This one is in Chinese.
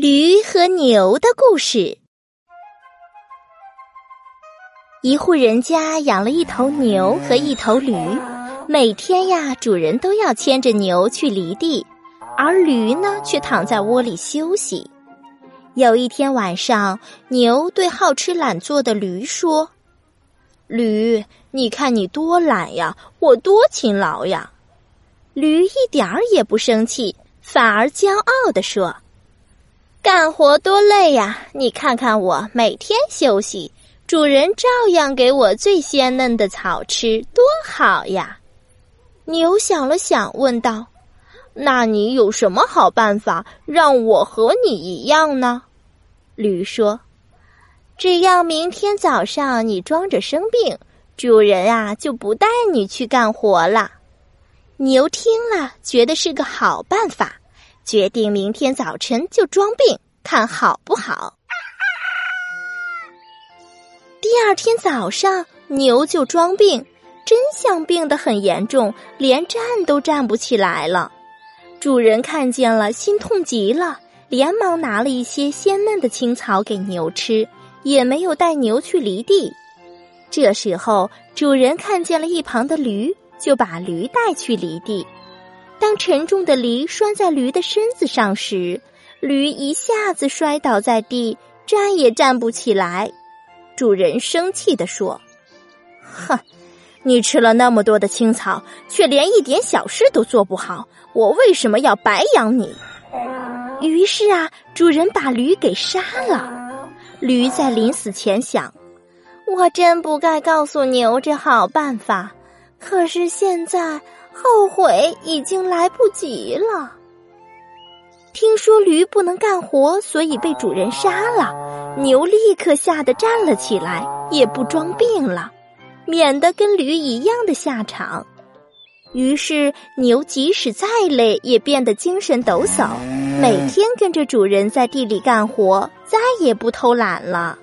驴和牛的故事。一户人家养了一头牛和一头驴，每天呀，主人都要牵着牛去犁地，而驴呢，却躺在窝里休息。有一天晚上，牛对好吃懒做的驴说：“驴，你看你多懒呀，我多勤劳呀。”驴一点儿也不生气，反而骄傲的说。干活多累呀！你看看我每天休息，主人照样给我最鲜嫩的草吃，多好呀！牛想了想，问道：“那你有什么好办法让我和你一样呢？”驴说：“只要明天早上你装着生病，主人啊就不带你去干活了。”牛听了，觉得是个好办法。决定明天早晨就装病，看好不好。第二天早上，牛就装病，真像病得很严重，连站都站不起来了。主人看见了，心痛极了，连忙拿了一些鲜嫩的青草给牛吃，也没有带牛去犁地。这时候，主人看见了一旁的驴，就把驴带去犁地。当沉重的犁拴在驴的身子上时，驴一下子摔倒在地，站也站不起来。主人生气地说：“哼，你吃了那么多的青草，却连一点小事都做不好，我为什么要白养你？”于是啊，主人把驴给杀了。驴在临死前想：“我真不该告诉牛这好办法，可是现在……”后悔已经来不及了。听说驴不能干活，所以被主人杀了。牛立刻吓得站了起来，也不装病了，免得跟驴一样的下场。于是牛即使再累，也变得精神抖擞，每天跟着主人在地里干活，再也不偷懒了。